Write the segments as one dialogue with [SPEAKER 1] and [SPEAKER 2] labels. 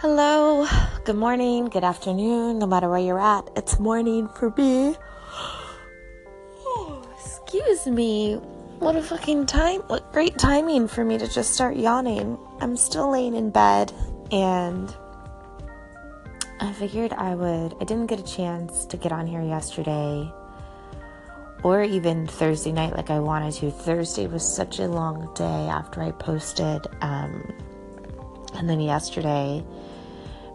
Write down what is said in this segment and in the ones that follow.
[SPEAKER 1] Hello, good morning, good afternoon, no matter where you're at. It's morning for me. Oh, excuse me. What a fucking time. What great timing for me to just start yawning. I'm still laying in bed and I figured I would. I didn't get a chance to get on here yesterday or even Thursday night like I wanted to. Thursday was such a long day after I posted. Um, and then yesterday,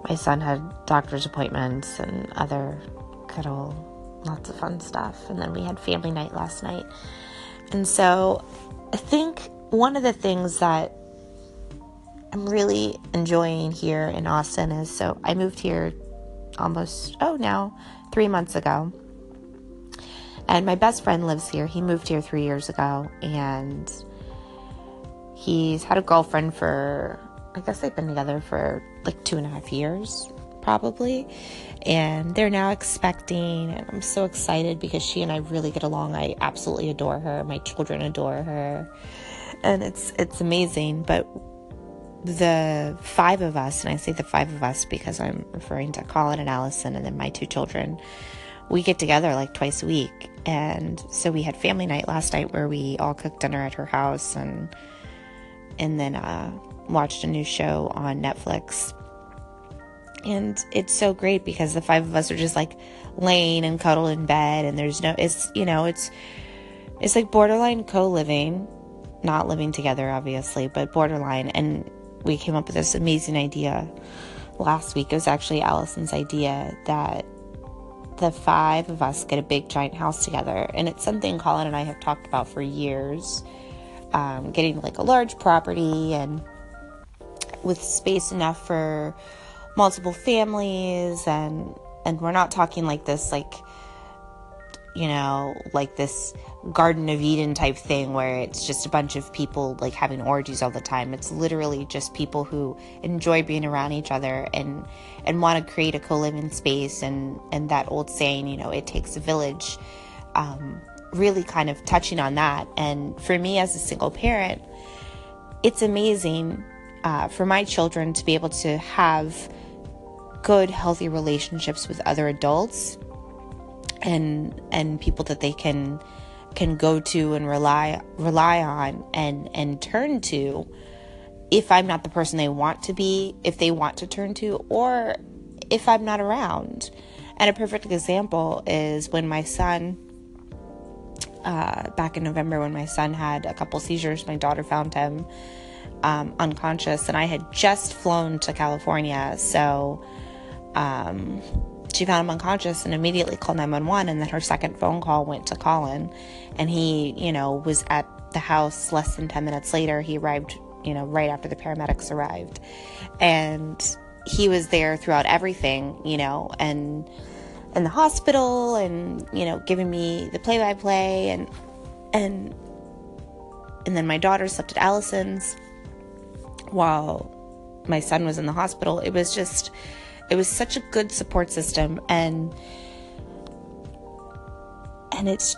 [SPEAKER 1] my son had doctor's appointments and other good old, lots of fun stuff. And then we had family night last night. And so I think one of the things that I'm really enjoying here in Austin is so I moved here almost, oh, now three months ago. And my best friend lives here. He moved here three years ago. And he's had a girlfriend for I guess they've been together for like two and a half years, probably. And they're now expecting, and I'm so excited because she and I really get along. I absolutely adore her. My children adore her. And it's it's amazing. But the five of us, and I say the five of us because I'm referring to Colin and Allison and then my two children, we get together like twice a week. And so we had family night last night where we all cooked dinner at her house and and then uh watched a new show on Netflix. And it's so great because the five of us are just like laying and cuddled in bed and there's no it's you know, it's it's like borderline co-living, not living together obviously, but borderline and we came up with this amazing idea last week. It was actually Allison's idea that the five of us get a big giant house together. And it's something Colin and I have talked about for years. Um, getting like a large property and with space enough for multiple families and and we're not talking like this like you know like this garden of eden type thing where it's just a bunch of people like having orgies all the time. It's literally just people who enjoy being around each other and and want to create a co-living space and and that old saying you know it takes a village um, really kind of touching on that. And for me as a single parent it's amazing uh, for my children to be able to have good, healthy relationships with other adults and and people that they can can go to and rely rely on and and turn to if I'm not the person they want to be, if they want to turn to, or if I'm not around. And a perfect example is when my son, uh, back in November, when my son had a couple seizures, my daughter found him um, unconscious, and I had just flown to California. So um, she found him unconscious and immediately called 911. And then her second phone call went to Colin, and he, you know, was at the house less than 10 minutes later. He arrived, you know, right after the paramedics arrived. And he was there throughout everything, you know, and in the hospital and, you know, giving me the play by play and, and, and then my daughter slept at Allison's while my son was in the hospital. It was just, it was such a good support system. And, and it's,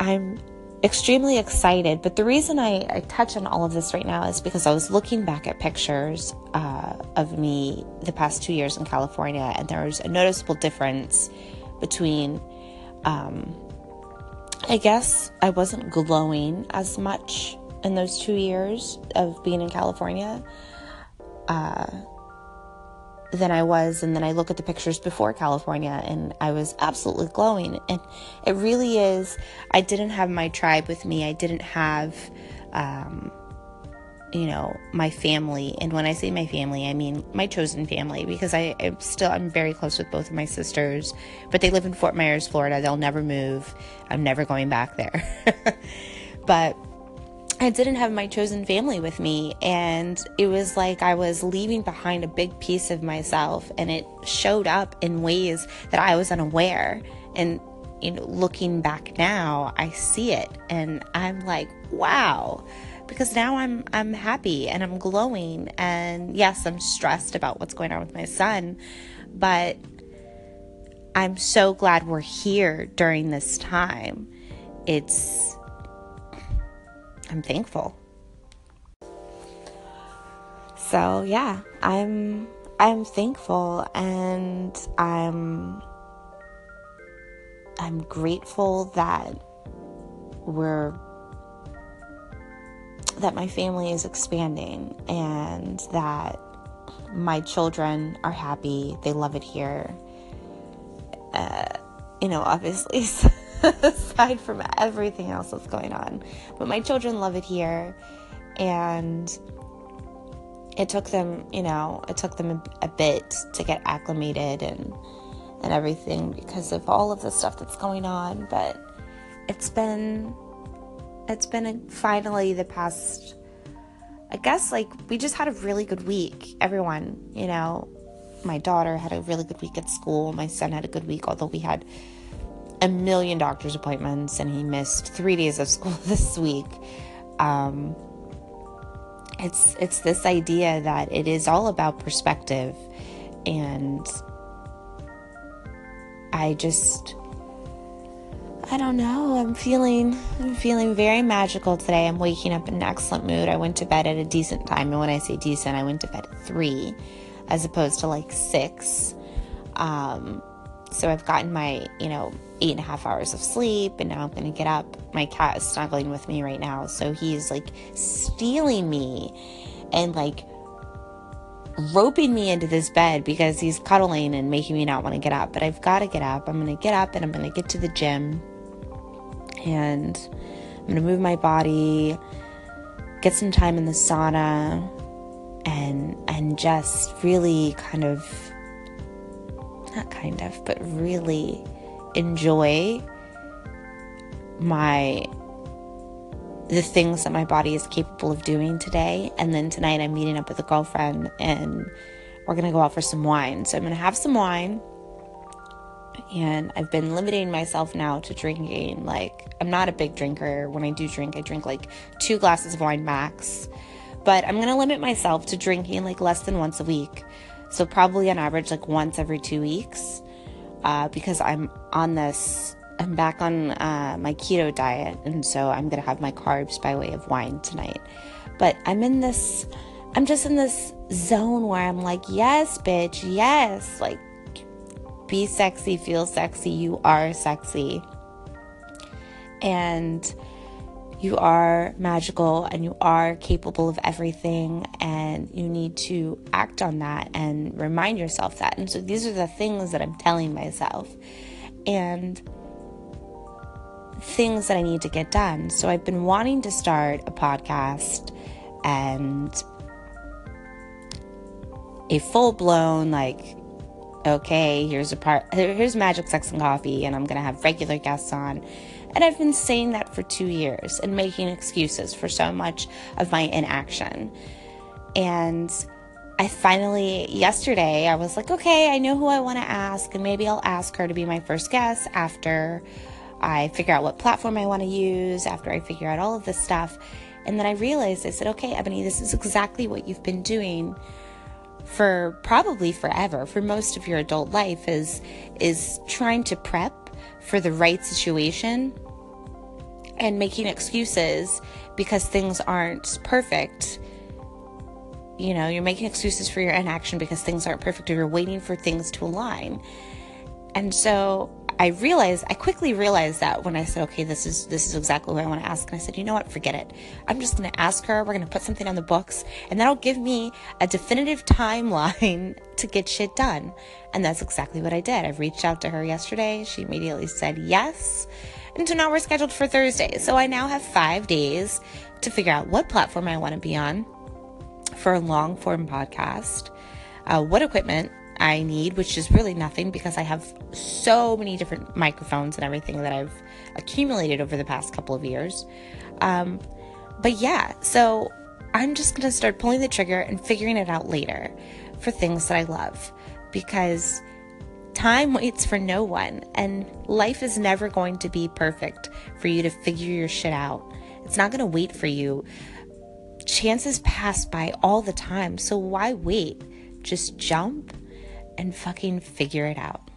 [SPEAKER 1] I'm extremely excited. But the reason I, I touch on all of this right now is because I was looking back at pictures uh, of me the past two years in California, and there was a noticeable difference between, um, I guess I wasn't glowing as much in those two years of being in California uh, than I was. And then I look at the pictures before California and I was absolutely glowing. And it really is, I didn't have my tribe with me. I didn't have, um, you know, my family. And when I say my family, I mean my chosen family because I, am still, I'm very close with both of my sisters, but they live in Fort Myers, Florida. They'll never move. I'm never going back there. but I didn't have my chosen family with me, and it was like I was leaving behind a big piece of myself, and it showed up in ways that I was unaware. And you know, looking back now, I see it, and I'm like, wow, because now I'm I'm happy and I'm glowing, and yes, I'm stressed about what's going on with my son, but I'm so glad we're here during this time. It's I'm thankful. So, yeah, I'm I'm thankful and I'm I'm grateful that we're that my family is expanding and that my children are happy. They love it here. Uh, you know, obviously, aside from everything else that's going on, but my children love it here. And it took them, you know, it took them a, a bit to get acclimated and and everything because of all of the stuff that's going on, but it's been it's been a, finally the past I guess like we just had a really good week. Everyone, you know, my daughter had a really good week at school. My son had a good week, although we had a million doctor's appointments and he missed three days of school this week. Um, it's it's this idea that it is all about perspective and I just I don't know. I'm feeling I'm feeling very magical today. I'm waking up in an excellent mood. I went to bed at a decent time, and when I say decent, I went to bed at three, as opposed to like six. Um, so I've gotten my you know eight and a half hours of sleep, and now I'm gonna get up. My cat is snuggling with me right now, so he's like stealing me, and like roping me into this bed because he's cuddling and making me not want to get up. But I've got to get up. I'm to get up and I'm to get to the gym and I'm to move my body, get some time in the sauna and and just really kind of not kind of, but really enjoy my the things that my body is capable of doing today. And then tonight I'm meeting up with a girlfriend and we're going to go out for some wine. So I'm going to have some wine. And I've been limiting myself now to drinking. Like, I'm not a big drinker. When I do drink, I drink like two glasses of wine max. But I'm going to limit myself to drinking like less than once a week. So, probably on average, like once every two weeks. Uh, because I'm on this I'm back on uh, my keto diet, and so I'm gonna have my carbs by way of wine tonight. But I'm in this, I'm just in this zone where I'm like, yes, bitch, yes, like, be sexy, feel sexy, you are sexy. And you are magical and you are capable of everything, and you need to act on that and remind yourself that. And so these are the things that I'm telling myself. And things that I need to get done. So I've been wanting to start a podcast and a full blown, like, okay, here's a part, here's Magic Sex and Coffee, and I'm to have regular guests on. And I've been saying that for two years and making excuses for so much of my inaction. And I finally, yesterday, I was like, okay, I know who I want to ask, and maybe I'll ask her to be my first guest after I figure out what platform I want to use, after I figure out all of this stuff. And then I realized, I said, okay, Ebony, this is exactly what you've been doing for probably forever, for most of your adult life, is, is trying to prep for the right situation and making excuses because things aren't perfect. You know, you're making excuses for your inaction because things aren't perfect or you're waiting for things to align. And so I realized, I quickly realized that when I said, okay, this is this is exactly what I want to ask. And I said, you know what, forget it. I'm just gonna ask her, we're gonna put something on the books, and that'll give me a definitive timeline to get shit done. And that's exactly what I did. I reached out to her yesterday. She immediately said yes. And so now we're scheduled for Thursday. So I now have five days to figure out what platform I want to be on for a long form podcast, uh, what equipment I need, which is really nothing because I have so many different microphones and everything that I've accumulated over the past couple of years. Um, but yeah, so I'm just going to start pulling the trigger and figuring it out later for things that I love because time waits for no one and life is never going to be perfect for you to figure your shit out. It's not going to wait for you. Chances pass by all the time, so why wait? Just jump and fucking figure it out.